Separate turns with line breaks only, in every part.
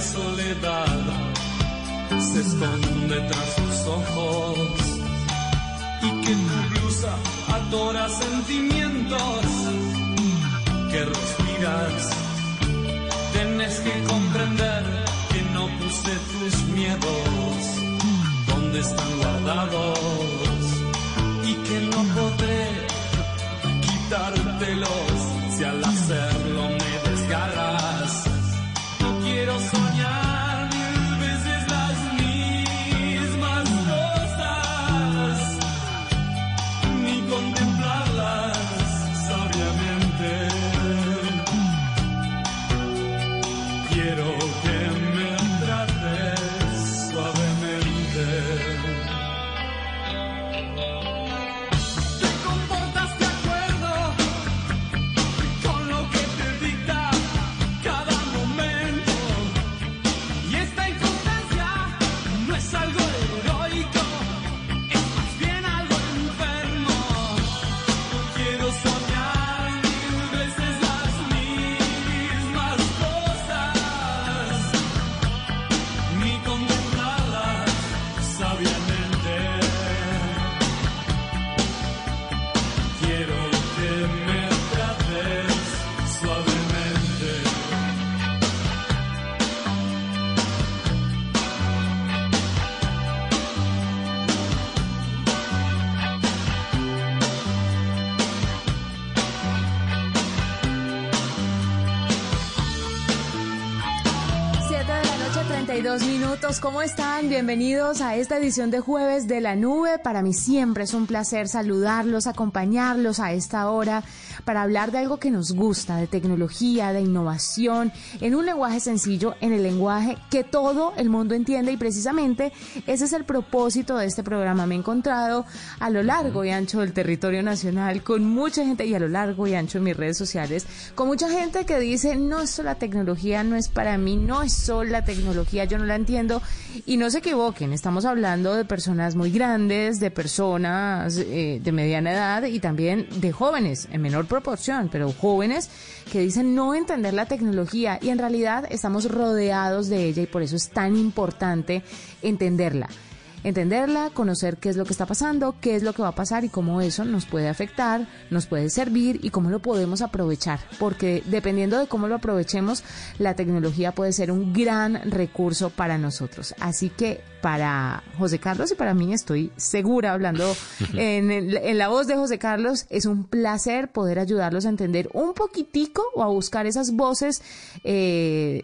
soledad se esconde tras sus ojos y que tu blusa adora sentimientos que respiras. Tienes que comprender que no puse tus miedos donde están guardados y que no podré quitártelos si al hacerlo
22 minutos, ¿cómo están? Bienvenidos a esta edición de jueves de la nube. Para mí siempre es un placer saludarlos, acompañarlos a esta hora para hablar de algo que nos gusta, de tecnología, de innovación, en un lenguaje sencillo, en el lenguaje que todo el mundo entiende y precisamente ese es el propósito de este programa. Me he encontrado a lo largo y ancho del territorio nacional con mucha gente y a lo largo y ancho en mis redes sociales, con mucha gente que dice, no, esto la tecnología no es para mí, no es solo la tecnología, yo no la entiendo. Y no se equivoquen, estamos hablando de personas muy grandes, de personas eh, de mediana edad y también de jóvenes en menor pero jóvenes que dicen no entender la tecnología y en realidad estamos rodeados de ella y por eso es tan importante entenderla entenderla, conocer qué es lo que está pasando, qué es lo que va a pasar y cómo eso nos puede afectar, nos puede servir y cómo lo podemos aprovechar. Porque dependiendo de cómo lo aprovechemos, la tecnología puede ser un gran recurso para nosotros. Así que para José Carlos y para mí estoy segura hablando en, el- en la voz de José Carlos, es un placer poder ayudarlos a entender un poquitico o a buscar esas voces eh,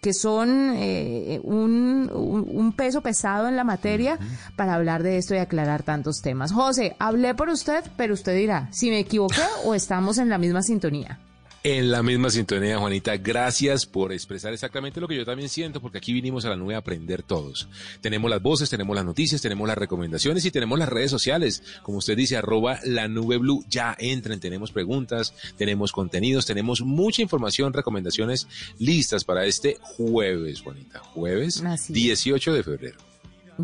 que son eh, un, un- un peso pesado en la materia para hablar de esto y aclarar tantos temas. José, hablé por usted, pero usted dirá si me equivoqué o estamos en la misma sintonía.
En la misma sintonía, Juanita, gracias por expresar exactamente lo que yo también siento, porque aquí vinimos a la nube a aprender todos. Tenemos las voces, tenemos las noticias, tenemos las recomendaciones y tenemos las redes sociales. Como usted dice, arroba la nube blue, ya entren, tenemos preguntas, tenemos contenidos, tenemos mucha información, recomendaciones listas para este jueves, Juanita. Jueves
Así es.
18 de febrero.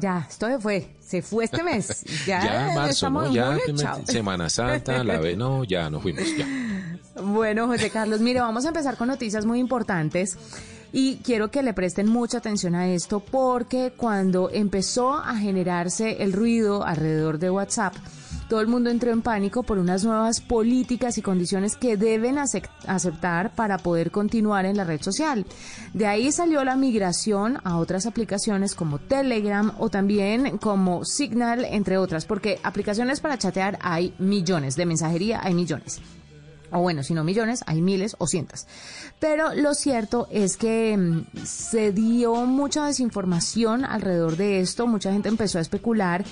Ya, esto se fue. Se fue este mes. Ya,
Ya, marzo,
estamos
¿no? Ya
chao.
Semana Santa, la ve, no, ya nos fuimos, ya.
Bueno, José Carlos, mire, vamos a empezar con noticias muy importantes y quiero que le presten mucha atención a esto porque cuando empezó a generarse el ruido alrededor de WhatsApp, todo el mundo entró en pánico por unas nuevas políticas y condiciones que deben acep- aceptar para poder continuar en la red social. De ahí salió la migración a otras aplicaciones como Telegram o también como Signal, entre otras, porque aplicaciones para chatear hay millones, de mensajería hay millones o bueno, si no millones, hay miles o cientos. Pero lo cierto es que mm, se dio mucha desinformación alrededor de esto, mucha gente empezó a especular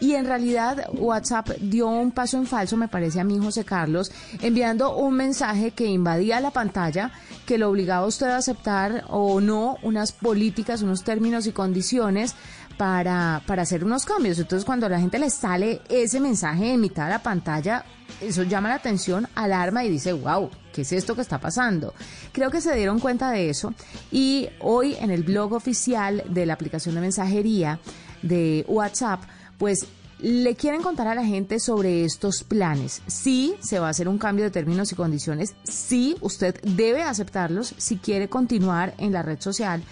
y en realidad WhatsApp dio un paso en falso, me parece a mí, José Carlos, enviando un mensaje que invadía la pantalla, que lo obligaba a usted a aceptar o no unas políticas, unos términos y condiciones para, para hacer unos cambios. Entonces, cuando a la gente le sale ese mensaje en mitad de la pantalla, eso llama la atención, alarma y dice, wow, ¿qué es esto que está pasando? Creo que se dieron cuenta de eso y hoy en el blog oficial de la aplicación de mensajería de WhatsApp, pues le quieren contar a la gente sobre estos planes. Sí, se va a hacer un cambio de términos y condiciones. Sí, usted debe aceptarlos si quiere continuar en la red social,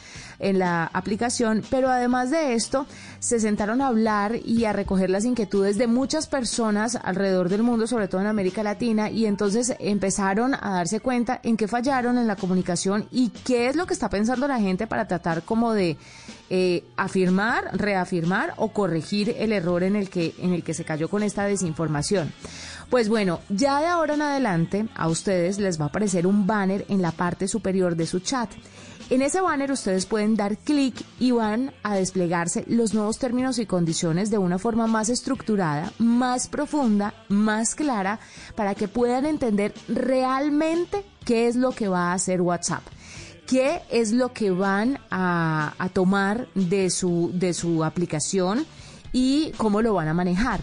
en la aplicación. Pero además de esto, se sentaron a hablar y a recoger las inquietudes de muchas personas alrededor del mundo, sobre todo en América Latina, y entonces empezaron a darse cuenta en qué fallaron en la comunicación y qué es lo que está pensando la gente para tratar como de eh, afirmar, reafirmar o corregir el error en el que en el que se cayó con esta desinformación. Pues bueno, ya de ahora en adelante a ustedes les va a aparecer un banner en la parte superior de su chat. En ese banner ustedes pueden dar clic y van a desplegarse los nuevos términos y condiciones de una forma más estructurada, más profunda, más clara, para que puedan entender realmente qué es lo que va a hacer WhatsApp qué es lo que van a, tomar de su, de su aplicación y cómo lo van a manejar.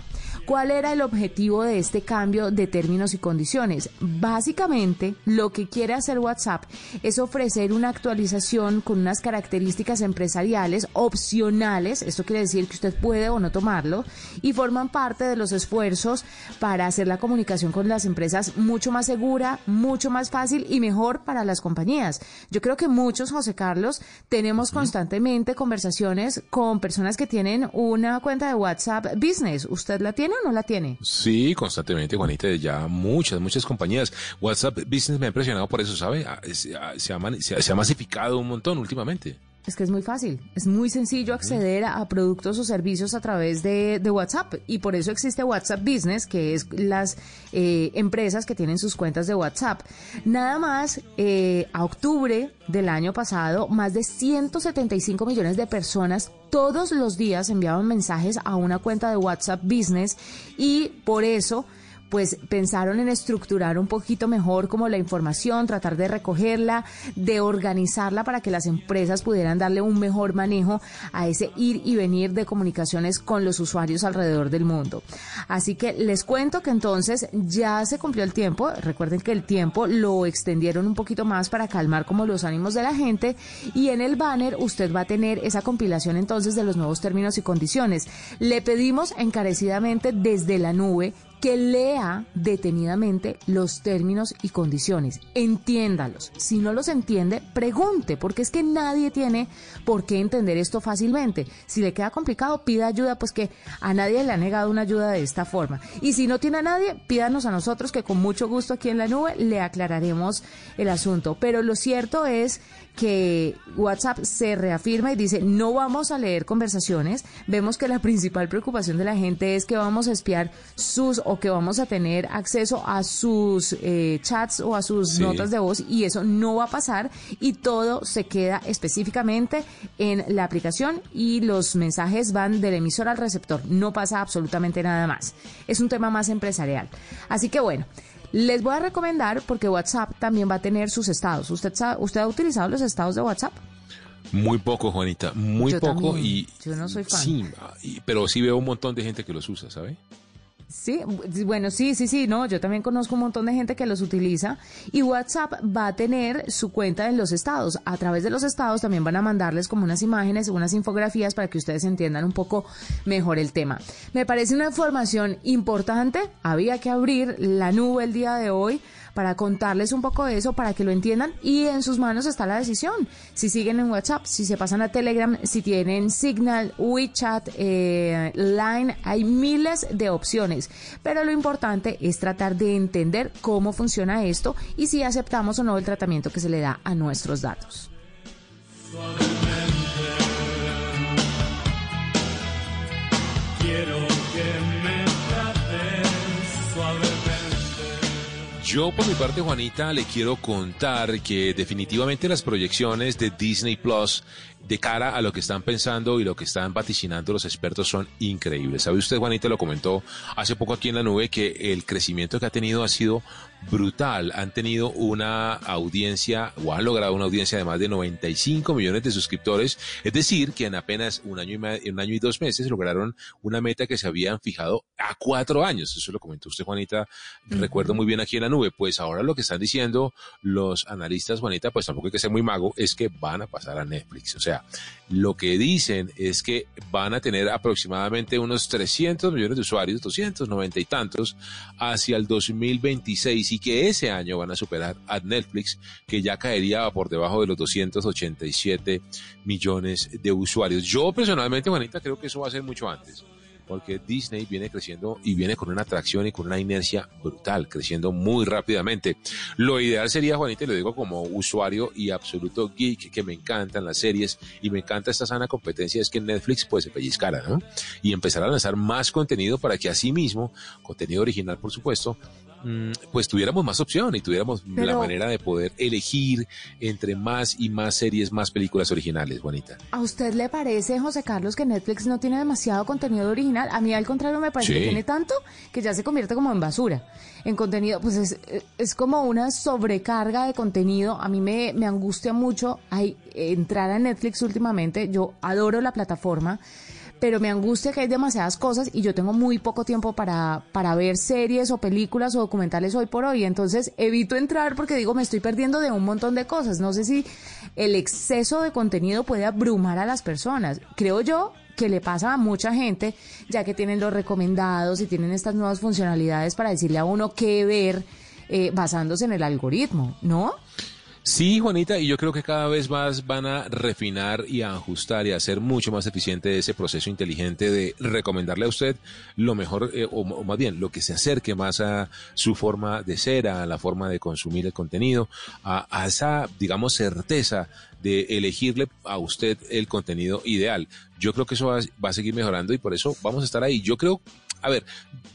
¿Cuál era el objetivo de este cambio de términos y condiciones? Básicamente, lo que quiere hacer WhatsApp es ofrecer una actualización con unas características empresariales opcionales, esto quiere decir que usted puede o no tomarlo, y forman parte de los esfuerzos para hacer la comunicación con las empresas mucho más segura, mucho más fácil y mejor para las compañías. Yo creo que muchos, José Carlos, tenemos constantemente conversaciones con personas que tienen una cuenta de WhatsApp Business. ¿Usted la tiene no la tiene?
Sí, constantemente, Juanita, ya muchas, muchas compañías. WhatsApp Business me ha impresionado por eso, ¿sabe? Ah, Se ha, se se ha- se ha masificado un montón últimamente.
Es que es muy fácil, es muy sencillo acceder a, a productos o servicios a través de, de WhatsApp. Y por eso existe WhatsApp Business, que es las eh, empresas que tienen sus cuentas de WhatsApp. Nada más, eh, a octubre del año pasado, más de 175 millones de personas todos los días enviaban mensajes a una cuenta de WhatsApp Business. Y por eso pues pensaron en estructurar un poquito mejor como la información, tratar de recogerla, de organizarla para que las empresas pudieran darle un mejor manejo a ese ir y venir de comunicaciones con los usuarios alrededor del mundo. Así que les cuento que entonces ya se cumplió el tiempo, recuerden que el tiempo lo extendieron un poquito más para calmar como los ánimos de la gente y en el banner usted va a tener esa compilación entonces de los nuevos términos y condiciones. Le pedimos encarecidamente desde la nube que lea detenidamente los términos y condiciones, entiéndalos. Si no los entiende, pregunte, porque es que nadie tiene por qué entender esto fácilmente. Si le queda complicado, pida ayuda, pues que a nadie le ha negado una ayuda de esta forma. Y si no tiene a nadie, pídanos a nosotros, que con mucho gusto aquí en la nube le aclararemos el asunto. Pero lo cierto es que WhatsApp se reafirma y dice, no vamos a leer conversaciones. Vemos que la principal preocupación de la gente es que vamos a espiar sus o que vamos a tener acceso a sus eh, chats o a sus
Sí.
notas de voz y eso no va a pasar y todo se queda específicamente en la aplicación y los mensajes van del emisor al receptor. No pasa absolutamente nada más. Es un tema más empresarial. Así que bueno. Les voy a recomendar porque WhatsApp también va a tener sus estados. ¿Usted, sabe- usted ha utilizado los estados de WhatsApp?
Muy poco, Juanita, muy
Yo
poco
también.
y
Yo no soy fan.
Sí, pero sí veo un montón de gente que los usa, ¿sabe?
Sí, bueno, sí, sí, sí, no, yo también conozco un montón de gente que los utiliza y WhatsApp va a tener su cuenta en los estados. A través de los estados también van a mandarles como unas imágenes, unas infografías para que ustedes entiendan un poco mejor el tema. Me parece una información importante, había que abrir la nube el día de hoy para contarles un poco de eso, para que lo entiendan y en sus manos está la decisión. Si siguen en WhatsApp, si se pasan a Telegram, si tienen Signal, WeChat, eh, Line, hay miles de opciones. Pero lo importante es tratar de entender cómo funciona esto y si aceptamos o no el tratamiento que se le da a nuestros datos.
Yo por mi parte, Juanita, le quiero contar que definitivamente las proyecciones de Disney Plus de cara a lo que están pensando y lo que están vaticinando los expertos son increíbles. ¿Sabe usted, Juanita, lo comentó hace poco aquí en la nube, que el crecimiento que ha tenido ha sido brutal. Han tenido una audiencia o han logrado una audiencia de más de 95 millones de suscriptores. Es decir, que en apenas un año y, un año y dos meses lograron una meta que se habían fijado a cuatro años. Eso lo comentó usted, Juanita. Recuerdo muy bien aquí en la nube. Pues ahora lo que están diciendo los analistas, Juanita, pues tampoco hay que ser muy mago, es que van a pasar a Netflix. O sea, lo que dicen es que van a tener aproximadamente unos 300 millones de usuarios, 290 y tantos, hacia el 2026 y que ese año van a superar a Netflix, que ya caería por debajo de los 287 millones de usuarios. Yo personalmente, Juanita, creo que eso va a ser mucho antes porque Disney viene creciendo y viene con una atracción y con una inercia brutal, creciendo muy rápidamente. Lo ideal sería, Juanita, y lo digo como usuario y absoluto geek, que me encantan las series y me encanta esta sana competencia, es que Netflix pues se pellizcara, ¿no? Y empezar a lanzar más contenido para que así mismo, contenido original por supuesto, pues tuviéramos más opción y tuviéramos la manera de poder elegir entre más y más series, más películas originales, Juanita.
¿A usted le parece, José Carlos, que Netflix no tiene demasiado contenido original? A mí, al contrario, me parece
Sí.
que tiene tanto que ya se convierte como en basura. En contenido, pues es, es como una sobrecarga de contenido. A mí me, me angustia mucho ay, entrar a Netflix últimamente. Yo adoro la plataforma. Pero me angustia que hay demasiadas cosas y yo tengo muy poco tiempo para, para ver series o películas o documentales hoy por hoy. Entonces evito entrar porque digo, me estoy perdiendo de un montón de cosas. No sé si el exceso de contenido puede abrumar a las personas. Creo yo que le pasa a mucha gente, ya que tienen los recomendados y tienen estas nuevas funcionalidades para decirle a uno qué ver eh, basándose en el algoritmo, ¿no?
Sí, Juanita, y yo creo que cada vez más van a refinar y a ajustar y a hacer mucho más eficiente ese proceso inteligente de recomendarle a usted lo mejor, eh, o, o más bien, lo que se acerque más a su forma de ser, a la forma de consumir el contenido, a, a esa, digamos, certeza de elegirle a usted el contenido ideal. Yo creo que eso va, va a seguir mejorando y por eso vamos a estar ahí. Yo creo a ver,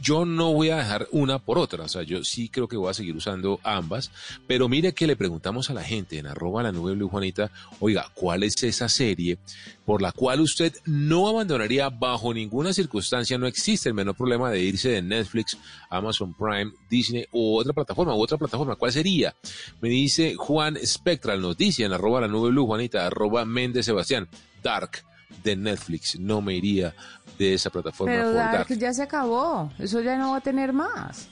yo no voy a dejar una por otra, o sea, yo sí creo que voy a seguir usando ambas, pero mire que le preguntamos a la gente en arroba la nube blue Juanita, oiga, ¿cuál es esa serie por la cual usted no abandonaría bajo ninguna circunstancia? No existe el menor problema de irse de Netflix, Amazon Prime, Disney u otra plataforma, u otra plataforma, ¿cuál sería? Me dice Juan Spectral, nos en arroba la nube blue Juanita, arroba Méndez Sebastián, Dark de Netflix, no me iría de esa plataforma
Pero
por
Dark
Dark.
ya se acabó, eso ya no va a tener más.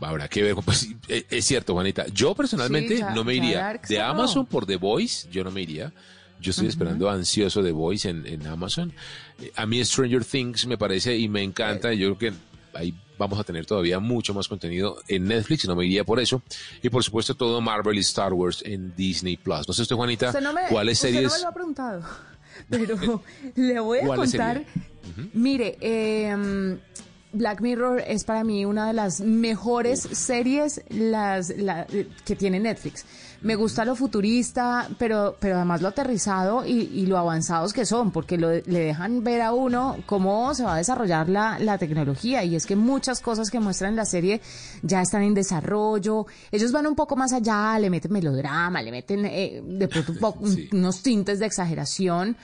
Habrá que ver, pues es, es cierto, Juanita. Yo personalmente
Sí, ya-
no me iría.
Dark
De. Amazon por The Voice, yo no me iría. Yo estoy esperando ansioso The Voice en, en Amazon. Eh, A mí Stranger Things me parece y me encanta. Yo creo que ahí vamos a tener todavía mucho más contenido en Netflix, no me iría por eso. Y por supuesto todo Marvel y Star Wars en Disney Plus. No sé usted, Juanita,
Usted no me,
¿cuáles
usted
series?
no me lo ha preguntado, pero le voy a
¿Cuáles
contar. Mire, eh, Black Mirror es para mí una de las mejores series las, la- que tiene Netflix. Me gusta lo futurista, pero, pero además lo aterrizado y, y lo avanzados que son, porque lo, le dejan ver a uno cómo se va a desarrollar la, la tecnología. Y es que muchas cosas que muestran en la serie ya están en desarrollo. Ellos van un poco más allá, le meten melodrama, le meten eh, de pronto un poco-
Sí.
unos tintes de exageración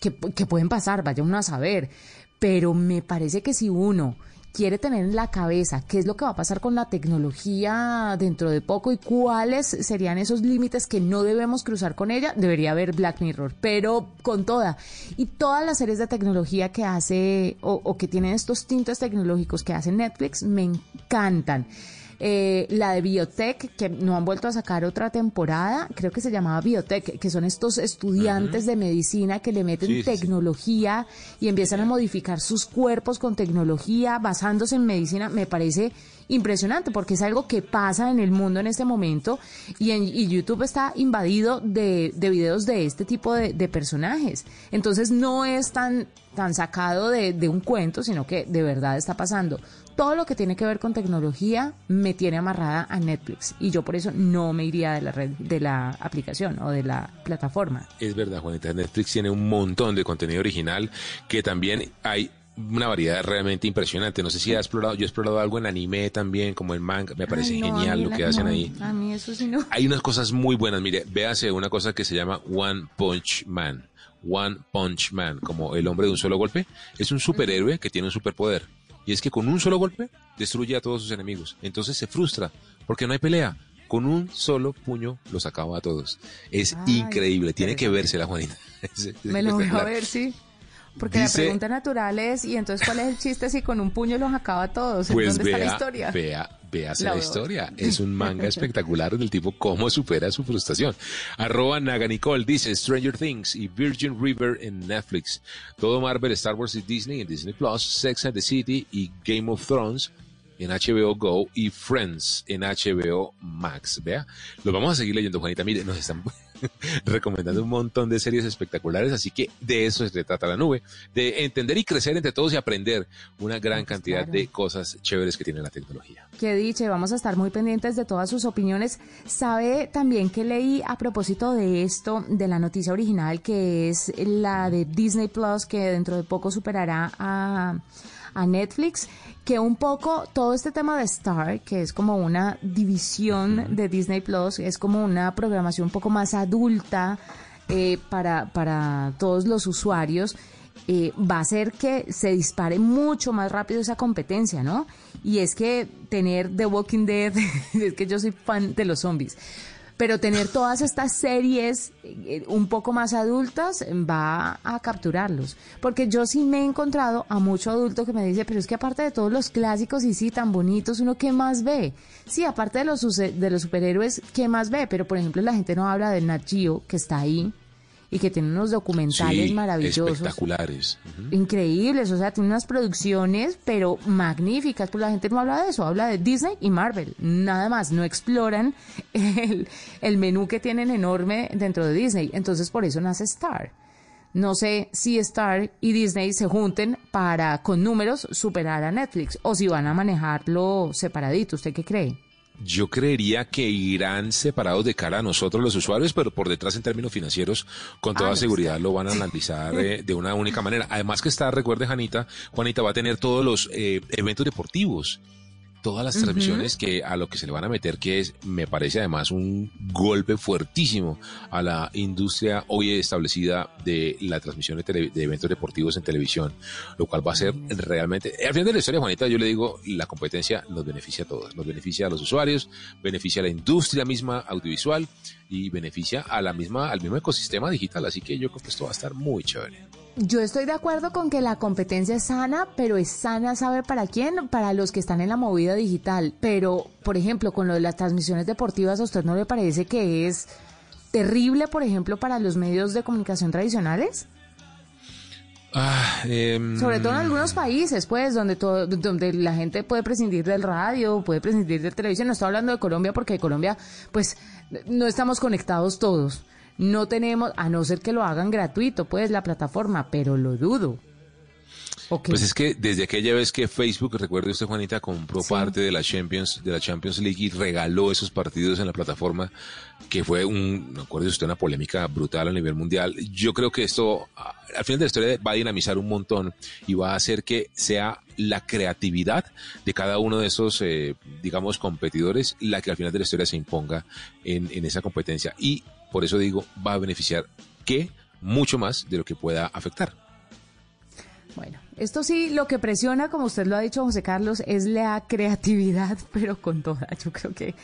que, que pueden pasar, vaya uno a saber. Pero me parece que si uno quiere tener en la cabeza qué es lo que va a pasar con la tecnología dentro de poco y cuáles serían esos límites que no debemos cruzar con ella, debería haber Black Mirror, pero con toda. Y todas las series de tecnología que hace o, o que tienen estos tintes tecnológicos que hace Netflix me encantan. Eh, la de Biotech, que no han vuelto a sacar otra temporada, creo que se llamaba Biotech, que son estos estudiantes de medicina que le meten
Sí, sí, sí.
tecnología y empiezan a modificar sus cuerpos con tecnología basándose en medicina, me parece impresionante porque es algo que pasa en el mundo en este momento y, en, YouTube está invadido de, de videos de este tipo de, de personajes. Entonces no es tan, tan sacado de, de un cuento, sino que de verdad está pasando. Todo lo que tiene que ver con tecnología me tiene amarrada a Netflix y yo por eso no me iría de la red, de la aplicación o de la plataforma.
Es verdad, Juanita. Netflix tiene un montón de contenido original que también hay una variedad realmente impresionante. No sé si has explorado, yo he explorado algo en anime también, como en manga. Me parece
Ay, no, a
genial lo
la-
que hacen
no,
ahí.
A mí eso sí no.
Hay unas cosas muy buenas. Mire, véase una cosa que se llama One Punch Man. One Punch Man, como el hombre de un solo golpe. Es un superhéroe que tiene un superpoder. Y es que con un solo golpe destruye a todos sus enemigos. Entonces se frustra porque no hay pelea. Con un solo puño los acaba a todos. Es
Ay,
increíble. Tiene que
interesante.
vérsela, Juanita.
Me lo voy a ver, sí. Porque
Dice-
la pregunta natural es, ¿y entonces cuál es el chiste si con un puño los acaba a todos? ¿En
Pues
¿Dónde está la
vea,
historia?
vea, véase
La
la, historia. Es un manga espectacular del tipo cómo supera su frustración. Arroba Naga Nicole dice Stranger Things y Virgin River en Netflix. Todo Marvel, Star Wars y Disney en Disney Plus, Sex and the City y Game of Thrones en HBO Go y Friends en HBO Max. Vea, los vamos a seguir leyendo, Juanita. Mire, nos están recomendando un montón de series espectaculares, así que de eso se trata la nube, de entender y crecer entre todos y aprender una gran cantidad
claro.
de cosas chéveres que tiene la tecnología.
Qué dicha, y vamos a estar muy pendientes de todas sus opiniones. Sabe también que leí a propósito de esto, de la noticia original, que es la de Disney Plus, que dentro de poco superará a, a Netflix, que un poco todo este tema de Star, que es como una división de Disney Plus, es como una programación un poco más adulta eh, para, para todos los usuarios eh, va a hacer que se dispare mucho más rápido esa competencia, ¿no? Y es que tener The Walking Dead, es que yo soy fan de los zombies, pero tener todas estas series eh, un poco más adultas va a capturarlos. Porque yo sí me he encontrado a mucho adulto que me dice, pero es que aparte de todos los clásicos y sí, tan bonitos, uno qué más ve. Sí, aparte de los, de los superhéroes, ¿qué más ve? Pero por ejemplo, la gente no habla de Nat que está ahí y que tiene unos documentales
Sí,
maravillosos
Espectaculares.
Increíbles, o sea, tiene unas producciones, pero magníficas, pero la gente no habla de eso, habla de Disney y Marvel, nada más, no exploran el, el menú que tienen enorme dentro de Disney, entonces por eso nace Star. No sé si Star y Disney se junten para, con números, superar a Netflix, o si van a manejarlo separadito, ¿usted qué cree?
Yo creería que irán separados de cara a nosotros los usuarios, pero por detrás en términos financieros, con toda
Ah, no,
seguridad lo van a analizar eh, de una única manera. Además que está, recuerde Janita, Juanita va a tener todos los eh, eventos deportivos, todas las transmisiones que a lo que se le van a meter, que es, me parece además un golpe fuertísimo a la industria hoy establecida de la transmisión de, tele- de eventos deportivos en televisión, lo cual va a ser realmente, al final de la historia, Juanita, yo le digo, la competencia nos beneficia a todos, nos beneficia a los usuarios, beneficia a la industria misma audiovisual y beneficia a la misma, al mismo ecosistema digital, así que yo creo que esto va a estar muy chévere.
Yo estoy de acuerdo con que la competencia es sana, pero es sana, ¿sabe para quién? Para los que están en la movida digital. Pero, por ejemplo, con lo de las transmisiones deportivas, ¿a usted no le parece que es terrible, por ejemplo, para los medios de comunicación tradicionales?
Ah, em,
Sobre todo en algunos países, pues, donde todo, donde la gente puede prescindir del radio, puede prescindir de televisión. No estoy hablando de Colombia porque Colombia, pues, no estamos conectados todos. No tenemos, a no ser que lo hagan gratuito, pues, la plataforma, pero lo dudo.
Pues es que desde aquella vez que Facebook, recuerde usted Juanita, compró
Sí.
parte de la Champions, de la Champions League y regaló esos partidos en la plataforma, que fue un, no acuerdo usted, una polémica brutal a nivel mundial. Yo creo que esto, al final de la historia, va a dinamizar un montón y va a hacer que sea la creatividad de cada uno de esos, eh, digamos, competidores, la que al final de la historia se imponga en, en esa competencia. Y por eso digo, va a beneficiar que mucho más de lo que pueda afectar.
Esto sí, lo que presiona, como usted lo ha dicho, José Carlos, es la creatividad, pero con toda. Yo creo que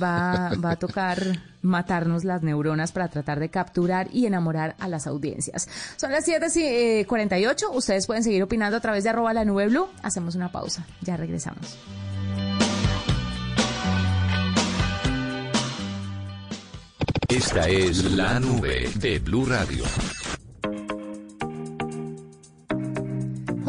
va, va a tocar matarnos las neuronas para tratar de capturar y enamorar a las audiencias. Son las 7.48. Ustedes pueden seguir opinando a través de arroba la nube blue. Hacemos una pausa. Ya regresamos.
Esta es la nube de Blue Radio.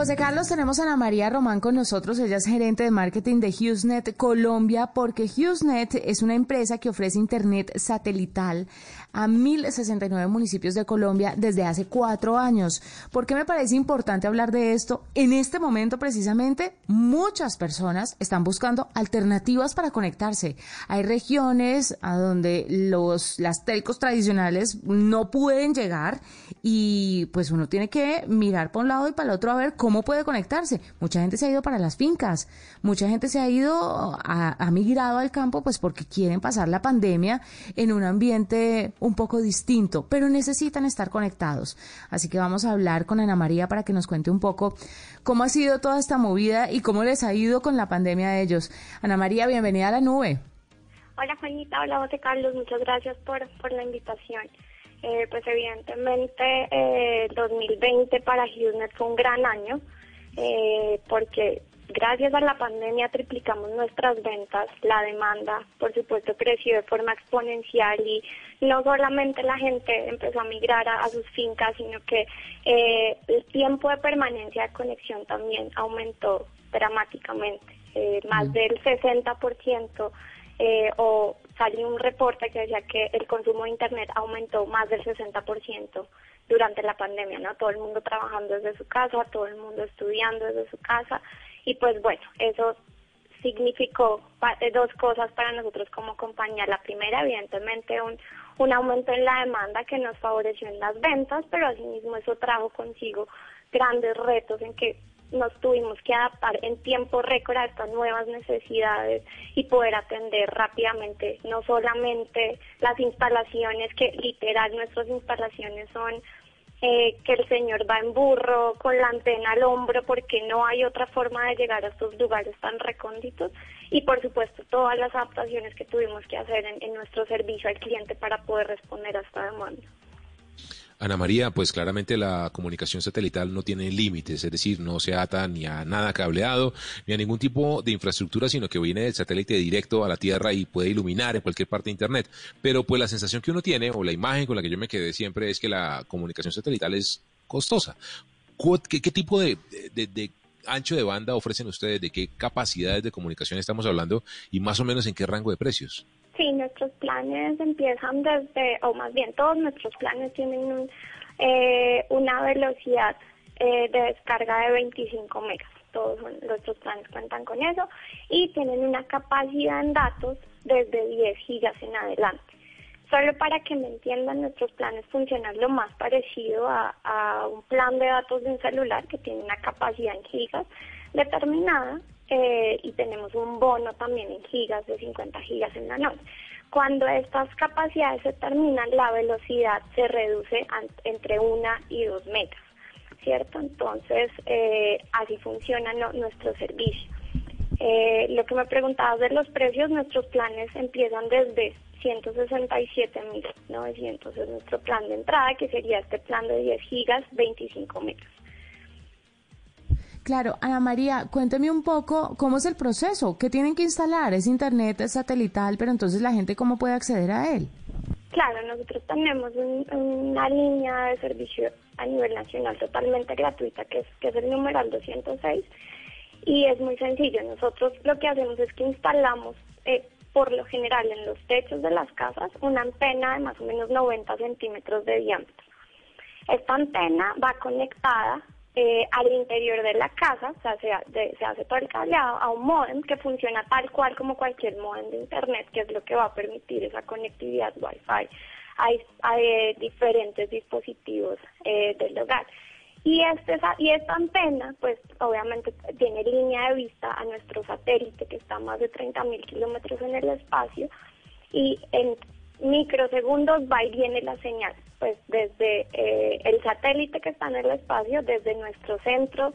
José Carlos, tenemos a Ana María Román con nosotros. Ella es gerente de marketing de HughesNet Colombia, porque HughesNet es una empresa que ofrece internet satelital a 1.069 municipios de Colombia desde hace cuatro años. ¿Por qué me parece importante hablar de esto? En este momento, precisamente, muchas personas están buscando alternativas para conectarse. Hay regiones a donde los, las telcos tradicionales no pueden llegar y pues uno tiene que mirar para un lado y para el otro a ver cómo puede conectarse. Mucha gente se ha ido para las fincas, mucha gente se ha ido, a, ha migrado al campo pues porque quieren pasar la pandemia en un ambiente un poco distinto, pero necesitan estar conectados. Así que vamos a hablar con Ana María para que nos cuente un poco cómo ha sido toda esta movida y cómo les ha ido con la pandemia de ellos. Ana María, bienvenida a la nube.
Hola Juanita, hola José Carlos, muchas gracias por, por la invitación. Eh, pues evidentemente eh, 2020 para HughesNet fue un gran año eh, porque gracias a la pandemia triplicamos nuestras ventas, la demanda por supuesto creció de forma exponencial y no solamente la gente empezó a migrar a, a sus fincas, sino que eh, el tiempo de permanencia de conexión también aumentó dramáticamente, eh, más del 60% eh, o salió un reporte que decía que el consumo de Internet aumentó más del 60% durante la pandemia, ¿no? Todo el mundo trabajando desde su casa, todo el mundo estudiando desde su casa y pues bueno, eso significó dos cosas para nosotros como compañía. La primera, evidentemente, un, un aumento en la demanda que nos favoreció en las ventas, pero asimismo eso trajo consigo grandes retos en que nos tuvimos que adaptar en tiempo récord a estas nuevas necesidades y poder atender rápidamente no solamente las instalaciones, que literal nuestras instalaciones son eh, que el señor va en burro con la antena al hombro porque no hay otra forma de llegar a estos lugares tan recónditos y por supuesto todas las adaptaciones que tuvimos que hacer en, en nuestro servicio al cliente para poder responder a esta demanda.
Ana María, pues claramente la comunicación satelital no tiene límites, es decir, no se ata ni a nada cableado, ni a ningún tipo de infraestructura, sino que viene del satélite directo a la Tierra y puede iluminar en cualquier parte de Internet. Pero pues la sensación que uno tiene, o la imagen con la que yo me quedé siempre, es que la comunicación satelital es costosa. ¿Qué, tipo de, de ancho de banda ofrecen ustedes? ¿De qué capacidades de comunicación estamos hablando? Y más o menos en qué rango de precios?
Sí, nuestros planes empiezan desde, o más bien todos nuestros planes tienen eh, una velocidad eh, de descarga de 25 megas. Todos nuestros planes cuentan con eso y tienen una capacidad en datos desde 10 gigas en adelante. Solo para que me entiendan, nuestros planes funcionan lo más parecido a un plan de datos de un celular que tiene una capacidad en gigas determinada eh, y tenemos un bono también en gigas de 50 gigas en la noche. Cuando estas capacidades se terminan, la velocidad se reduce entre 1 y 2 megas, ¿cierto? Entonces, eh, así funciona nuestro servicio. Eh, lo que me preguntabas de los precios, nuestros planes empiezan desde 167.900 es nuestro plan de entrada, que sería este plan de 10 gigas, 25 megas.
Claro, Ana María, cuénteme un poco cómo es el proceso, qué tienen que instalar, es internet, es satelital, pero entonces la gente cómo puede acceder a él.
Claro, nosotros tenemos un, una línea de servicio a nivel nacional totalmente gratuita, que es, que es el numeral 206, y es muy sencillo. Nosotros lo que hacemos es que instalamos, eh, por lo general, en los techos de las casas, una antena de más o menos 90 centímetros de diámetro. Esta antena va conectada eh, al interior de la casa, o sea, se, hace todo el cableado a un modem que funciona tal cual como cualquier modem de Internet, que es lo que va a permitir esa conectividad Wi-Fi a, a eh, diferentes dispositivos eh, del hogar. Y, este, y esta antena, pues obviamente tiene línea de vista a nuestro satélite que está a más de 30.000 kilómetros en el espacio y en microsegundos va y viene la señal, pues desde eh, el satélite que está en el espacio, desde nuestro centro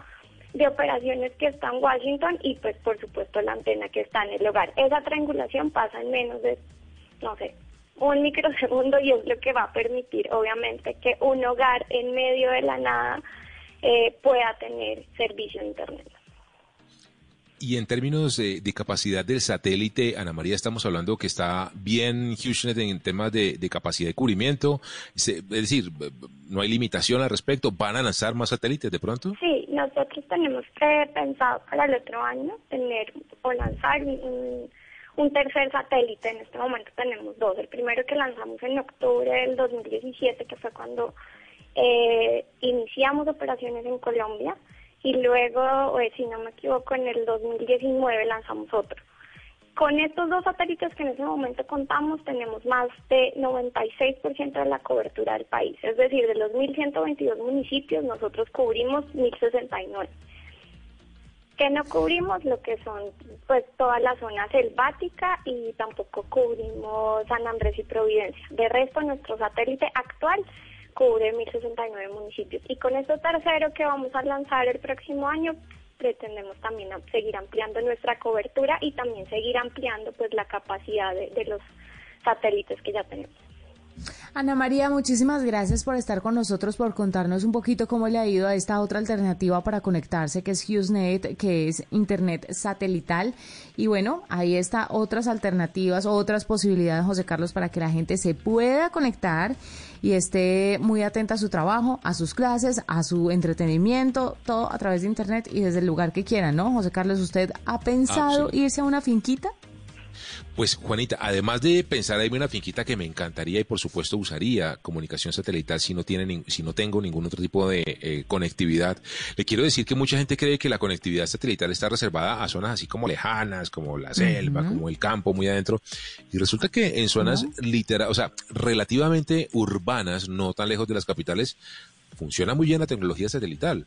de operaciones que está en Washington y pues por supuesto la antena que está en el hogar. Esa triangulación pasa en menos de, no sé, un microsegundo y es lo que va a permitir obviamente que un hogar en medio de la nada eh, pueda tener servicio de Internet.
Y en términos de, de, capacidad del satélite, Ana María, estamos hablando que está bien HughesNet en temas de, capacidad de cubrimiento. Es decir, no hay limitación al respecto. ¿Van a lanzar más satélites de pronto?
Sí, nosotros tenemos que pensado para el otro año tener o lanzar un, un tercer satélite. En este momento tenemos dos. El primero que lanzamos en octubre del 2017, que fue cuando eh, iniciamos operaciones en Colombia y luego, eh, si no me equivoco, en el 2019 lanzamos otro. Con estos dos satélites que en ese momento contamos, tenemos más de 96% de la cobertura del país. Es decir, de los 1.122 municipios, nosotros cubrimos 1.069. Que no cubrimos lo que son pues toda la zona selvática y tampoco cubrimos San Andrés y Providencia. De resto, nuestro satélite actual cubre 1.069 municipios. Y con esto tercero que vamos a lanzar el próximo año, pretendemos también seguir ampliando nuestra cobertura y también seguir ampliando pues la capacidad de, de los satélites que ya tenemos.
Ana María, muchísimas gracias por estar con nosotros, por contarnos un poquito cómo le ha ido a esta otra alternativa para conectarse, que es HughesNet, que es Internet satelital. Y bueno, ahí está otras alternativas, otras posibilidades, José Carlos, para que la gente se pueda conectar y esté muy atenta a su trabajo, a sus clases, a su entretenimiento, todo a través de Internet y desde el lugar que quiera, ¿no? José Carlos, ¿usted ha pensado irse a una finquita?
Pues Juanita, además de pensar ahí una finquita que me encantaría y por supuesto usaría comunicación satelital si no tiene si no tengo ningún otro tipo de eh, conectividad, le quiero decir que mucha gente cree que la conectividad satelital está reservada a zonas así como lejanas, como la selva, como el campo muy adentro. Y resulta que en zonas literal, o sea, relativamente urbanas, no tan lejos de las capitales, funciona muy bien la tecnología satelital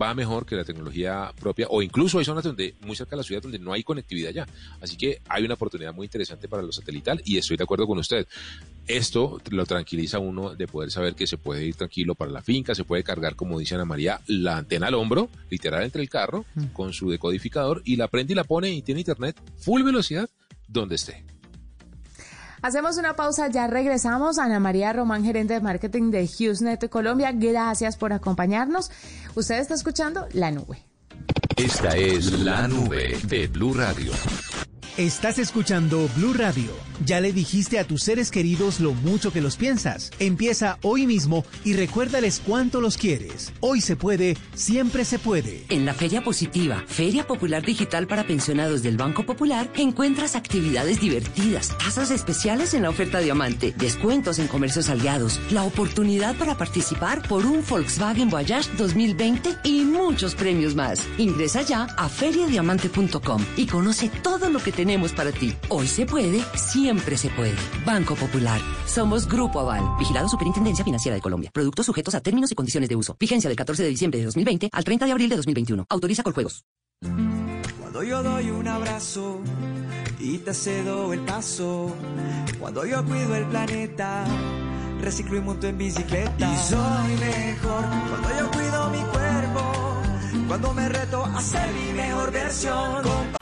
va mejor que la tecnología propia o incluso hay zonas donde muy cerca de la ciudad donde no hay conectividad ya. Así que hay una oportunidad muy interesante para lo satelital y estoy de acuerdo con usted. Esto lo tranquiliza a uno de poder saber que se puede ir tranquilo para la finca, se puede cargar, como dice Ana María, la antena al hombro, literal entre el carro, con su decodificador y la prende y la pone y tiene internet full velocidad donde esté.
Hacemos una pausa, ya regresamos. Ana María Román, gerente de marketing de HughesNet Colombia, gracias por acompañarnos. Usted está escuchando La Nube.
Esta es La Nube de Blue Radio.
Estás escuchando Blue Radio. Ya le dijiste a tus seres queridos lo mucho que los piensas. Empieza hoy mismo y recuérdales cuánto los quieres. Hoy se puede, siempre se puede.
En la Feria Positiva, Feria Popular Digital para Pensionados del Banco Popular, encuentras actividades divertidas, tasas especiales en la oferta Diamante, descuentos en comercios aliados, la oportunidad para participar por un Volkswagen Voyage 2020 y muchos premios más. Ingresa ya a feriadiamante.com y conoce todo lo que tenemos para ti. Hoy se puede, siempre se puede. Banco Popular. Somos Grupo Aval. Vigilado Superintendencia Financiera de Colombia. Productos sujetos a términos y condiciones de uso. Vigencia del 14 de diciembre de 2020 al 30 de abril de 2021. Autoriza con juegos.
Cuando yo doy un abrazo y te cedo el paso. Cuando yo cuido el planeta. Reciclo y monto en bicicleta. Y soy mejor cuando yo cuido mi cuerpo. Cuando me reto a ser mi mejor versión.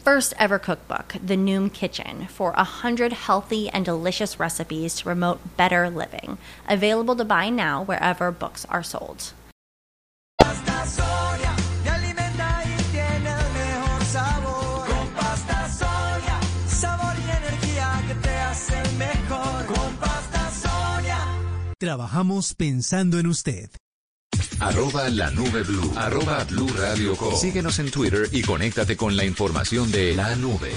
first ever cookbook, The Noom Kitchen, for a hundred healthy and delicious recipes to promote better living. Available to buy now wherever books are sold.
Pasta Sonia me alimenta y tiene el mejor sabor. Con pasta Sonia, sabor y energía que te hacen mejor. Con pasta Sonia.
Trabajamos pensando en usted.
Arroba la nube blue. Arroba blue radio. Síguenos en Twitter y conéctate con la información de la nube.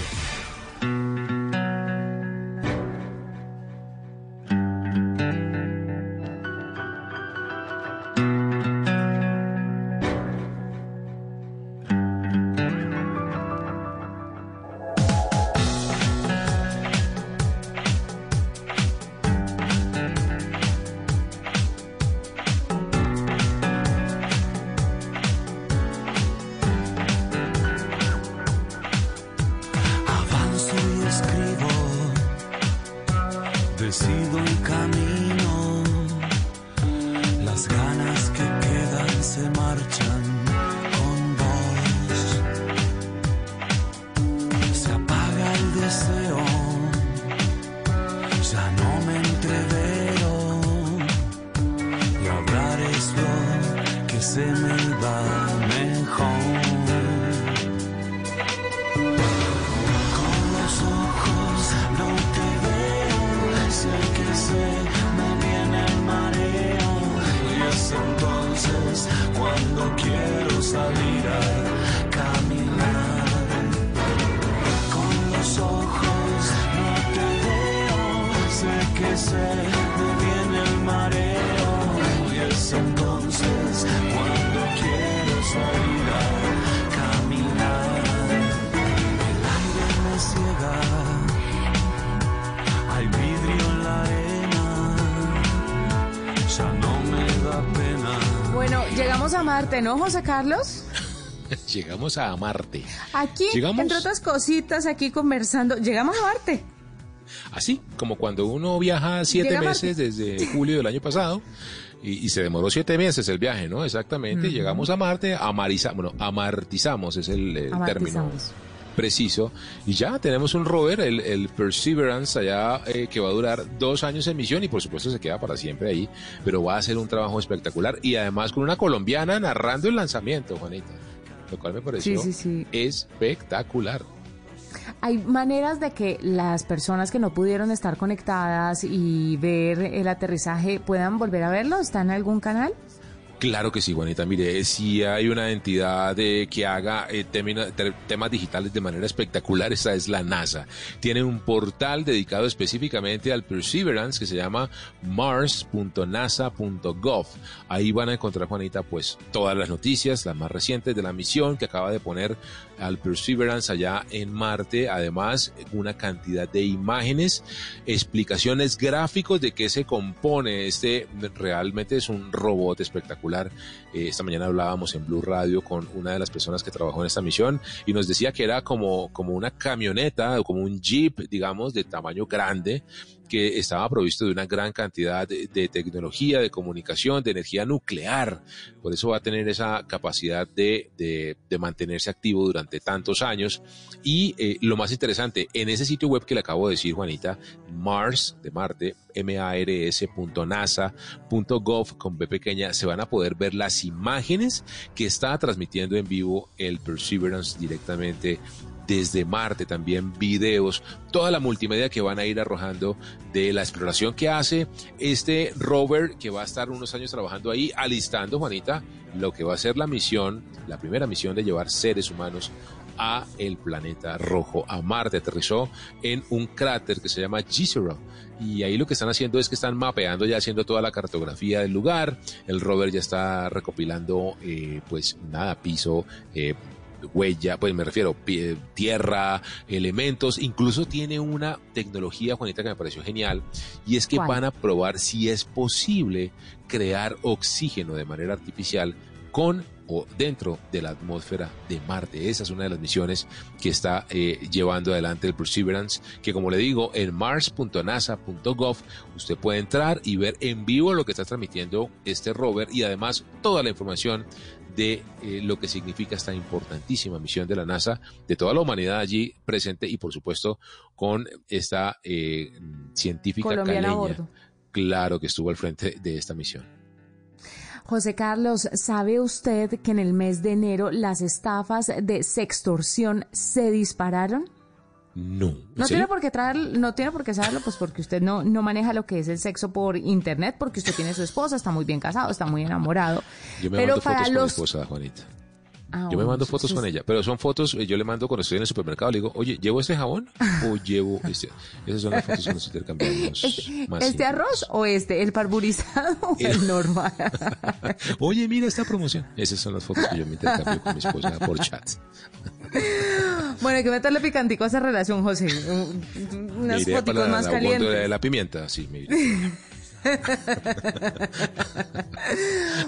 llegamos a Marte, ¿no, José Carlos?
Llegamos a Marte.
Aquí,
Llegamos-
entre otras cositas, aquí conversando, llegamos a Marte.
Así como cuando uno viaja siete meses desde julio del año pasado y, y se demoró siete meses el viaje, ¿no? Exactamente. Llegamos a Marte, amariza, bueno, amartizamos es el, el término
Amartizamos.
Preciso. Y ya tenemos un rover, el, el Perseverance, allá eh, que va a durar dos años en misión y por supuesto se queda para siempre ahí, pero va a ser un trabajo espectacular y además con una colombiana narrando el lanzamiento, Juanita. Lo cual me pareció
Sí, sí, sí.
espectacular.
Hay maneras de que las personas que no pudieron estar conectadas y ver el aterrizaje puedan volver a verlo. ¿Está en algún canal?
Claro que sí, Juanita. Mire, si hay una entidad eh, que haga eh, temas digitales de manera espectacular, esa es la NASA. Tiene un portal dedicado específicamente al Perseverance que se llama mars.nasa.gov. Ahí van a encontrar, Juanita, pues todas las noticias, las más recientes de la misión que acaba de poner al Perseverance allá en Marte. Además, una cantidad de imágenes, explicaciones gráficos de qué se compone. Este realmente es un robot espectacular. Eh, esta mañana hablábamos en Blue Radio con una de las personas que trabajó en esta misión y nos decía que era como, como una camioneta o como un jeep, digamos, de tamaño grande que estaba provisto de una gran cantidad de, tecnología, de comunicación, de energía nuclear. Por eso va a tener esa capacidad de, de- de mantenerse activo durante tantos años. Y eh, lo más interesante, en ese sitio web que le acabo de decir, Juanita, Mars, de Marte, mars.nasa.gov con B pequeña, se van a poder ver las imágenes que está transmitiendo en vivo el Perseverance directamente desde Marte, también videos, toda la multimedia que van a ir arrojando de la exploración que hace este rover que va a estar unos años trabajando ahí, alistando, Juanita, lo que va a ser la misión, la primera misión de llevar seres humanos a el planeta rojo, a Marte. Aterrizó en un cráter que se llama Jezero. Y ahí lo que están haciendo es que están mapeando, ya haciendo toda la cartografía del lugar. El rover ya está recopilando, eh, pues nada, piso, eh, huella, pues me refiero, pie- tierra, elementos, incluso tiene una tecnología, Juanita, que me pareció genial, y es que
¿Cuál?
van a probar si es posible crear oxígeno de manera artificial con o dentro de la atmósfera de Marte. Esa es una de las misiones que está eh, llevando adelante el Perseverance, que como le digo, en mars.nasa.gov usted puede entrar y ver en vivo lo que está transmitiendo este rover y además toda la información de eh, lo que significa esta importantísima misión de la NASA, de toda la humanidad allí presente y por supuesto con esta eh, científica
Colombiana
caleña.
bordo.
Claro que estuvo al frente de esta misión.
José Carlos, ¿sabe usted que en el mes de enero las estafas de sextorsión se dispararon?
No.
No tiene por qué traer, no tiene por qué saberlo, pues porque usted no, no maneja lo que es el sexo por internet, porque usted tiene su esposa, está muy bien casado, está muy enamorado.
Yo me
Pero
mando
para
fotos con mi esposa, Juanita.
Ah,
Yo me mando fotos con ella, pero son fotos, eh, yo le mando cuando estoy en el supermercado, le digo, oye, ¿llevo este jabón o llevo este? Esas son las fotos que nos intercambiamos.
¿Este,
más
este arroz o este, el parburizado o el normal?
Oye, mira esta promoción. Esas son las fotos que yo me intercambio con mi esposa por chat.
Bueno, hay que meterle picantico a esa relación, José. Un-
Me
Unas
iré
fotos
para
más
la
calientes.
de la pimienta, sí.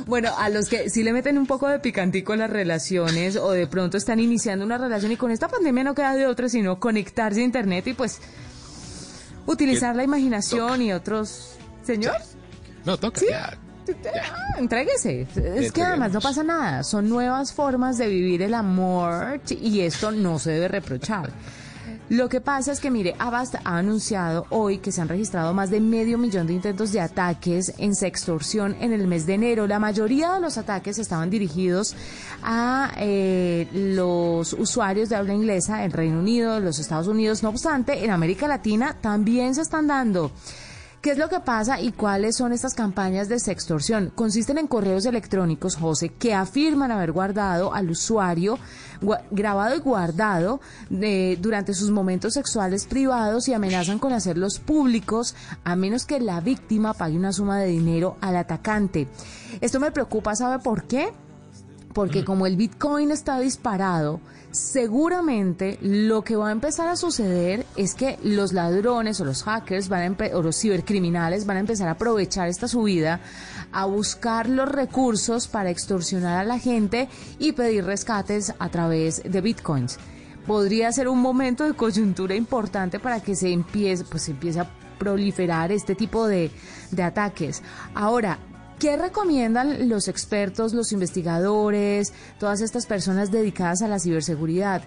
Bueno, a los que sí le meten un poco de picantico a las relaciones o de pronto están iniciando una relación y con esta pandemia no queda de otra sino conectarse a internet y pues utilizar la imaginación y otros... Señor,
No, toca.
¿Sí?
ya.
Ah, entréguese. Es que además no pasa nada. Son nuevas formas de vivir el amor y esto no se debe reprochar. Lo que pasa es que, mire, Avast ha anunciado hoy que se han registrado más de medio millón de intentos de ataques en sextorsión en el mes de enero. La mayoría de los ataques estaban dirigidos a eh, los usuarios de habla inglesa en Reino Unido, los Estados Unidos. No obstante, en América Latina también se están dando. ¿Qué es lo que pasa y cuáles son estas campañas de sextorsión? Consisten en correos electrónicos, José, que afirman haber guardado al usuario, grabado y guardado eh, durante sus momentos sexuales privados y amenazan con hacerlos públicos a menos que la víctima pague una suma de dinero al atacante. Esto me preocupa, ¿sabe por qué? Porque como el Bitcoin está disparado, seguramente lo que va a empezar a suceder es que los ladrones o los hackers van a o los cibercriminales van a empezar a aprovechar esta subida a buscar los recursos para extorsionar a la gente y pedir rescates a través de Bitcoins. Podría ser un momento de coyuntura importante para que se empiece, pues se empiece a proliferar este tipo de, de ataques. Ahora, ¿Qué recomiendan los expertos, los investigadores, todas estas personas dedicadas a la ciberseguridad?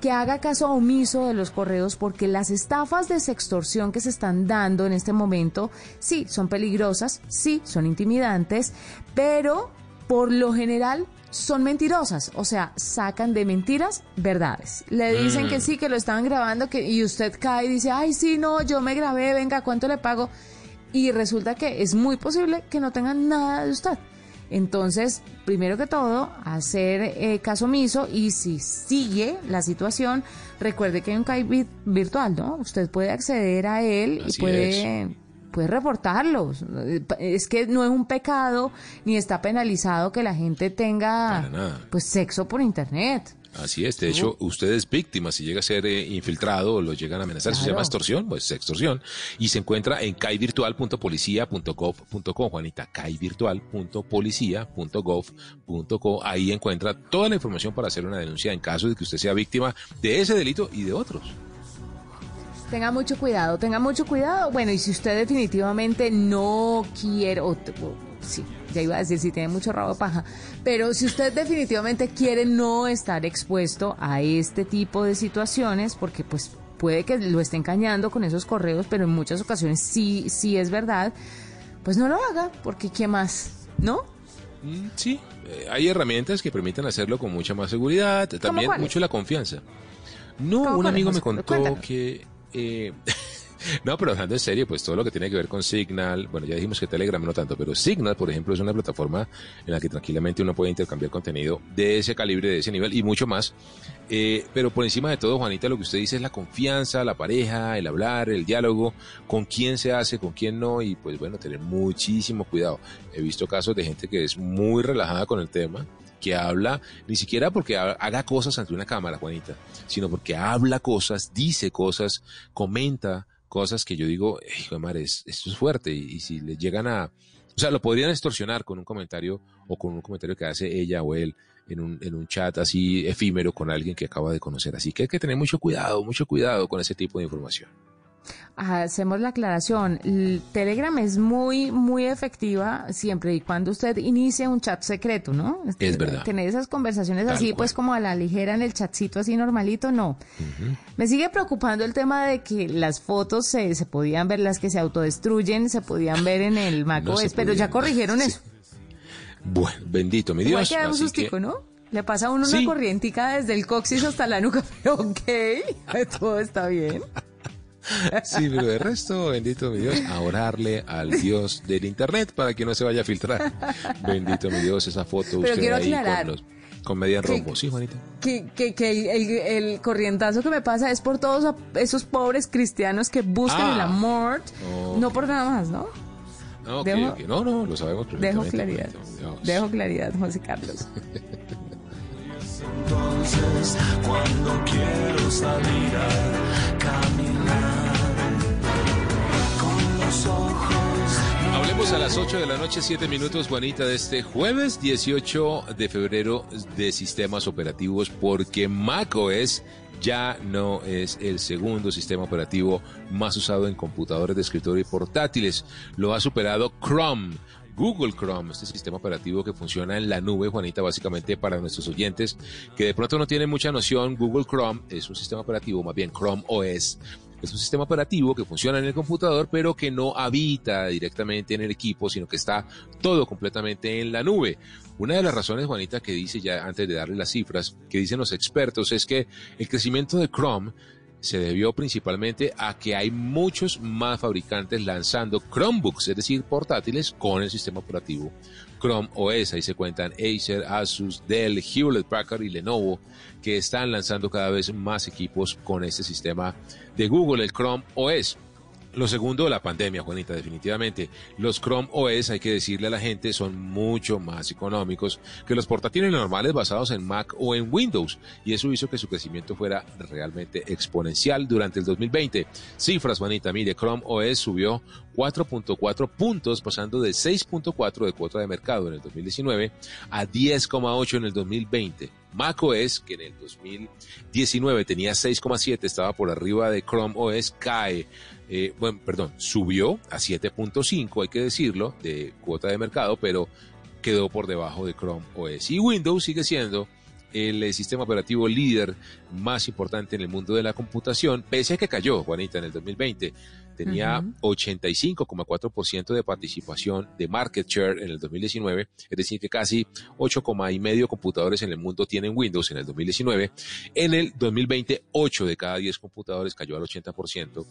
Que haga caso omiso de los correos porque las estafas de sextorsión que se están dando en este momento, sí, son peligrosas, sí, son intimidantes, pero por lo general son mentirosas, o sea, sacan de mentiras verdades. Le dicen que sí, que lo estaban grabando que, y usted cae y dice, ay, sí, no, yo me grabé, venga, ¿cuánto le pago? Y resulta que es muy posible que no tengan nada de usted. Entonces, primero que todo, hacer eh, caso omiso y si sigue la situación, recuerde que hay un CAI vi- virtual, ¿no? Usted puede acceder a él
Así
y puede, puede reportarlo. Es que no es un pecado ni está penalizado que la gente tenga pues sexo por internet.
Así es, de hecho, usted es víctima si llega a ser eh, infiltrado o lo llegan a amenazar. Se llama extorsión, pues extorsión. Y se encuentra en caivirtual.policia.gov.co, Juanita, caivirtual.policia.gov.co. Ahí encuentra toda la información para hacer una denuncia en caso de que usted sea víctima de ese delito y de otros.
Tenga mucho cuidado, tenga mucho cuidado. Bueno, y si usted definitivamente no quiere, o, sí, ya iba a decir si tiene mucho rabo de paja, pero si usted definitivamente quiere no estar expuesto a este tipo de situaciones, porque pues puede que lo esté engañando con esos correos, pero en muchas ocasiones sí, sí es verdad, pues no lo haga, porque ¿qué más? ¿No?
Mm, Sí, eh, hay herramientas que permiten hacerlo con mucha más seguridad, también mucho la confianza. No,
¿Cómo
un amigo me contó
Cuéntanos.
que... eh, no, pero hablando en serio, pues todo lo que tiene que ver con Signal, bueno, ya dijimos que Telegram no tanto, pero Signal, por ejemplo, es una plataforma en la que tranquilamente uno puede intercambiar contenido de ese calibre, de ese nivel y mucho más. Eh, pero por encima de todo, Juanita, lo que usted dice es la confianza, la pareja, el hablar, el diálogo, con quién se hace, con quién no, y pues bueno, tener muchísimo cuidado. He visto casos de gente que es muy relajada con el tema, que habla, ni siquiera porque ha- haga cosas ante una cámara, Juanita, sino porque habla cosas, dice cosas, comenta cosas que yo digo, hijo de madre, es- esto es fuerte, y, y si le llegan a, o sea, lo podrían extorsionar con un comentario o con un comentario que hace ella o él en un, en un chat así efímero con alguien que acaba de conocer. Así que hay que tener mucho cuidado, mucho cuidado con ese tipo de información.
Hacemos la aclaración. El Telegram es muy, muy efectiva siempre y cuando usted inicie un chat secreto, ¿no?
Es verdad.
Tener esas conversaciones
Tal
así,
cual.
pues como a la ligera en el chatcito así normalito, no. Me sigue preocupando el tema de que las fotos se, se podían ver, las que se autodestruyen, se podían ver en el macOS, pero ya corrigieron
Sí.
eso.
Bueno, bendito mi
Igual
Dios.
da un sustico,
que-
¿no? Le pasa a uno una corrientica desde el coxis hasta la nuca, pero ok, todo está bien.
Sí, pero de resto, bendito mi Dios, a orarle al Dios del Internet para que no se vaya a filtrar. Bendito mi Dios, esa foto
pero
usted ahí
aclarar,
con, los, con media rombo. Sí, Juanita.
Que, que, que el, corrientazo que me pasa es por todos esos pobres cristianos que buscan el ah. amor, no por nada más, ¿no?
No, no, no, lo sabemos
Dejo claridad. Dejo claridad, José Carlos. Entonces, cuando quiero salir a
Hablemos a las 8 de la noche, 7 minutos, Juanita, de este jueves 18 de febrero de sistemas operativos, porque macOS ya no es el segundo sistema operativo más usado en computadores de escritorio y portátiles. Lo ha superado Chrome. Google Chrome, este sistema operativo que funciona en la nube, Juanita, básicamente para nuestros oyentes que de pronto no tienen mucha noción, Google Chrome es un sistema operativo, más bien Chrome OS, es un sistema operativo que funciona en el computador, pero que no habita directamente en el equipo, sino que está todo completamente en la nube. Una de las razones, Juanita, que dice ya antes de darle las cifras, que dicen los expertos, es que el crecimiento de Chrome se debió principalmente a que hay muchos más fabricantes lanzando Chromebooks, es decir, portátiles con el sistema operativo Chrome OS. Ahí se cuentan Acer, Asus, Dell, Hewlett Packard y Lenovo, que están lanzando cada vez más equipos con este sistema de Google, el Chrome OS. Lo segundo, la pandemia, Juanita, definitivamente. Los Chrome OS, hay que decirle a la gente, son mucho más económicos que los portátiles normales basados en Mac o en Windows. Y eso hizo que su crecimiento fuera realmente exponencial durante el 2020. Cifras, Juanita, mire, Chrome OS subió 4.4 puntos, pasando de 6.4 de cuota de mercado en el 2019 a 10.8 en el 2020. macOS, que en el 2019 tenía 6,7, estaba por arriba de Chrome OS, cae eh, bueno, perdón, subió a 7.5, hay que decirlo, de cuota de mercado, pero quedó por debajo de Chrome OS. Y Windows sigue siendo el eh, sistema operativo líder más importante en el mundo de la computación, pese a que cayó, Juanita, en el 2020. Tenía 85,4% de participación de market share en el 2019, es decir, que casi 8,5 computadores en el mundo tienen Windows en el 2019. En el 2020, 8 de cada 10 computadores cayó al 80%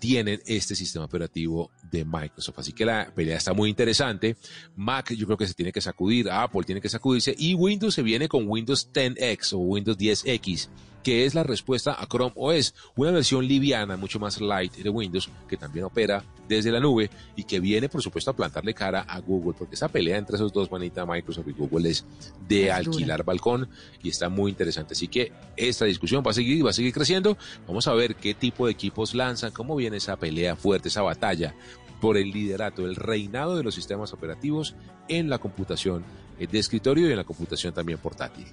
tienen este sistema operativo de Microsoft. Así que la pelea está muy interesante. Mac yo creo que se tiene que sacudir, Apple tiene que sacudirse y Windows se viene con Windows 10X o Windows 10X que es la respuesta a Chrome OS, una versión liviana, mucho más light de Windows, que también opera desde la nube y que viene, por supuesto, a plantarle cara a Google, porque esa pelea entre esos dos, manita Microsoft y Google, es de alquilar balcón y está muy interesante. Así que esta discusión va a seguir y va a seguir creciendo. Vamos a ver qué tipo de equipos lanzan, cómo viene esa pelea fuerte, esa batalla por el liderato, el reinado de los sistemas operativos en la computación de escritorio y en la computación también portátil.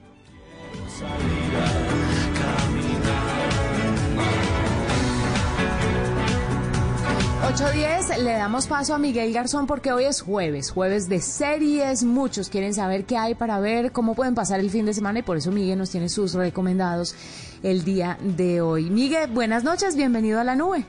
8.10, le damos paso a Miguel Garzón porque hoy es jueves, jueves de series, muchos quieren saber qué hay para ver, cómo pueden pasar el fin de semana y por eso Miguel nos tiene sus recomendados el día de hoy. Miguel, buenas noches, bienvenido a la nube.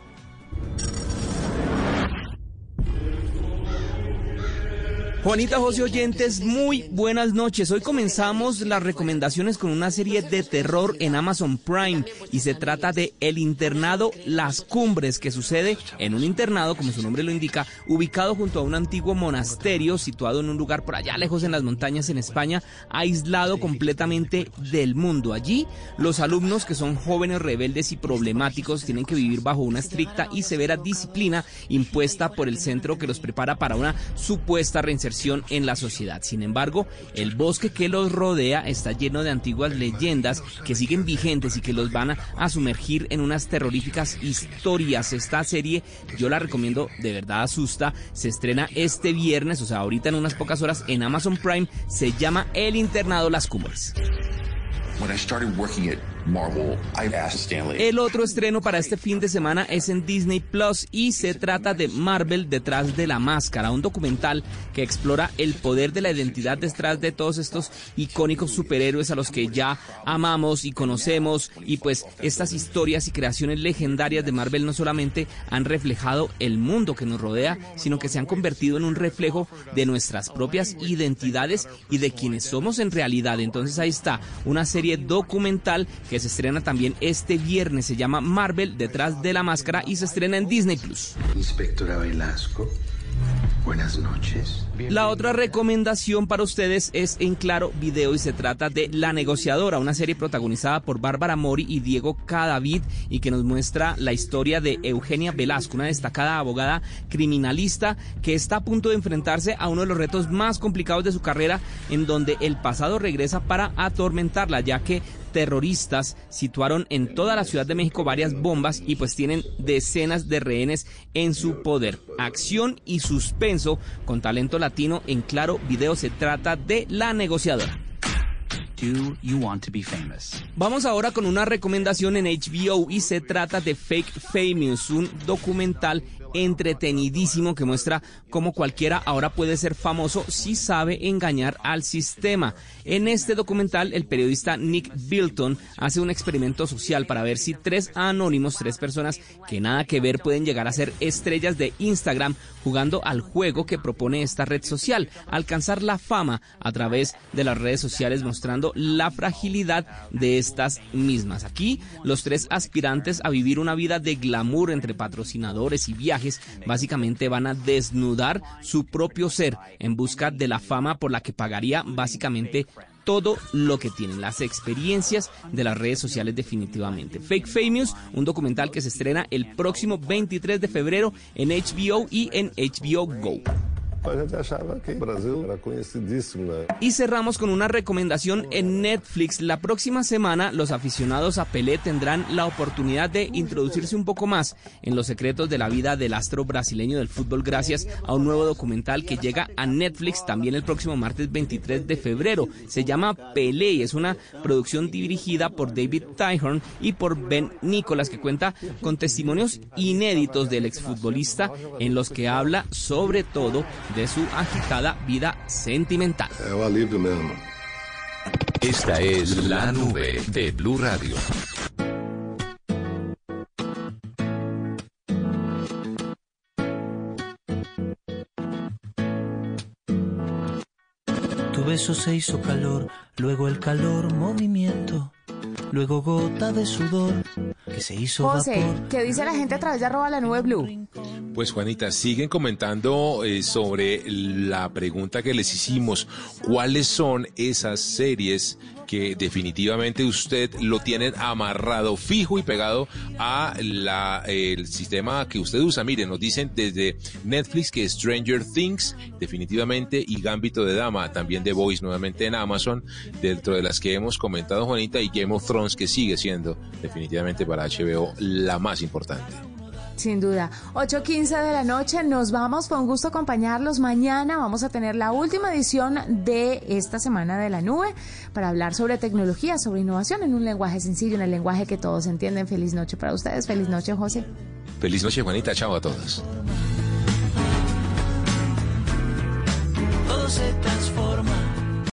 Juanita José Oyentes, muy buenas noches. Hoy comenzamos las recomendaciones con una serie de terror en Amazon Prime y se trata de El internado Las Cumbres, que sucede en un internado, como su nombre lo indica, ubicado junto a un antiguo monasterio situado en un lugar por allá lejos en las montañas en España, aislado completamente del mundo. Allí, los alumnos que son jóvenes rebeldes y problemáticos tienen que vivir bajo una estricta y severa disciplina impuesta por el centro que los prepara para una supuesta reinserción en la sociedad. Sin embargo, el bosque que los rodea está lleno de antiguas leyendas que siguen vigentes y que los van a, sumergir en unas terroríficas historias. Esta serie yo la recomiendo, de verdad asusta. Se estrena este viernes, o sea, ahorita en unas pocas horas en Amazon Prime. Se llama El Internado Las Cumbres. El otro estreno para este fin de semana es en Disney Plus y se trata de Marvel detrás de la máscara, un documental que explora el poder de la identidad detrás de todos estos icónicos superhéroes a los que ya amamos y conocemos y pues estas historias y creaciones legendarias de Marvel no solamente han reflejado el mundo que nos rodea, sino que se han convertido en un reflejo de nuestras propias identidades y de quienes somos en realidad. Entonces ahí está una serie documental que se estrena también este viernes, se llama Marvel detrás de la máscara y se estrena en Disney Plus.
Inspectora Velasco. Buenas noches.
La otra recomendación para ustedes es en Claro Video y se trata de La Negociadora, una serie protagonizada por Bárbara Mori y Diego Cadavid y que nos muestra la historia de Eugenia Velasco, una destacada abogada criminalista que está a punto de enfrentarse a uno de los retos más complicados de su carrera en donde el pasado regresa para atormentarla, ya que terroristas situaron en toda la Ciudad de México varias bombas y pues tienen decenas de rehenes en su poder. Acción y suspenso con talento latino en claro video se trata de La negociadora.
Do you want to be famous?
Vamos ahora con una recomendación en HBO y se trata de Fake Famous, un documental entretenidísimo que muestra cómo cualquiera ahora puede ser famoso si sabe engañar al sistema. En este documental, el periodista Nick Bilton hace un experimento social para ver si tres anónimos, tres personas que nada que ver pueden llegar a ser estrellas de Instagram jugando al juego que propone esta red social, alcanzar la fama a través de las redes sociales mostrando la fragilidad de estas mismas. Aquí, los tres aspirantes a vivir una vida de glamour entre patrocinadores y viajes básicamente van a desnudar su propio ser en busca de la fama por la que pagaría básicamente todo lo que tienen, las experiencias de las redes sociales definitivamente. Fake Famous, un documental que se estrena el próximo 23 de febrero en HBO y en HBO Go. Y cerramos con una recomendación en Netflix. La próxima semana los aficionados a Pelé tendrán la oportunidad de introducirse un poco más en los secretos de la vida del astro brasileño del fútbol gracias a un nuevo documental que llega a Netflix también el próximo martes 23 de febrero. Se llama Pelé y es una producción dirigida por David Tyhorn y por Ben Nicholas que cuenta con testimonios inéditos del exfutbolista en los que habla sobre todo de su agitada vida sentimental.
Esta es la nube de Blue Radio.
Tu beso se hizo calor, luego el calor movimiento, luego gota de sudor que se hizo
José,
vapor.
¿qué dice la gente a través de arroba la nube blue?
Pues Juanita, siguen comentando eh, sobre la pregunta que les hicimos. ¿Cuáles son esas series que definitivamente usted lo tienen amarrado, fijo y pegado a la, el sistema que usted usa? Miren, nos dicen desde Netflix que Stranger Things, definitivamente, y Gambito de Dama, también The Voice nuevamente en Amazon, dentro de las que hemos comentado, Juanita, y Game of Thrones, que sigue siendo definitivamente para HBO la más importante.
Sin duda. 8.15 de la noche, nos vamos. Fue un gusto acompañarlos. Mañana vamos a tener la última edición de esta semana de la nube para hablar sobre tecnología, sobre innovación en un lenguaje sencillo, en el lenguaje que todos entienden. Feliz noche para ustedes. Feliz noche, José.
Feliz noche, Juanita. Chao a todos.
Todo se transforma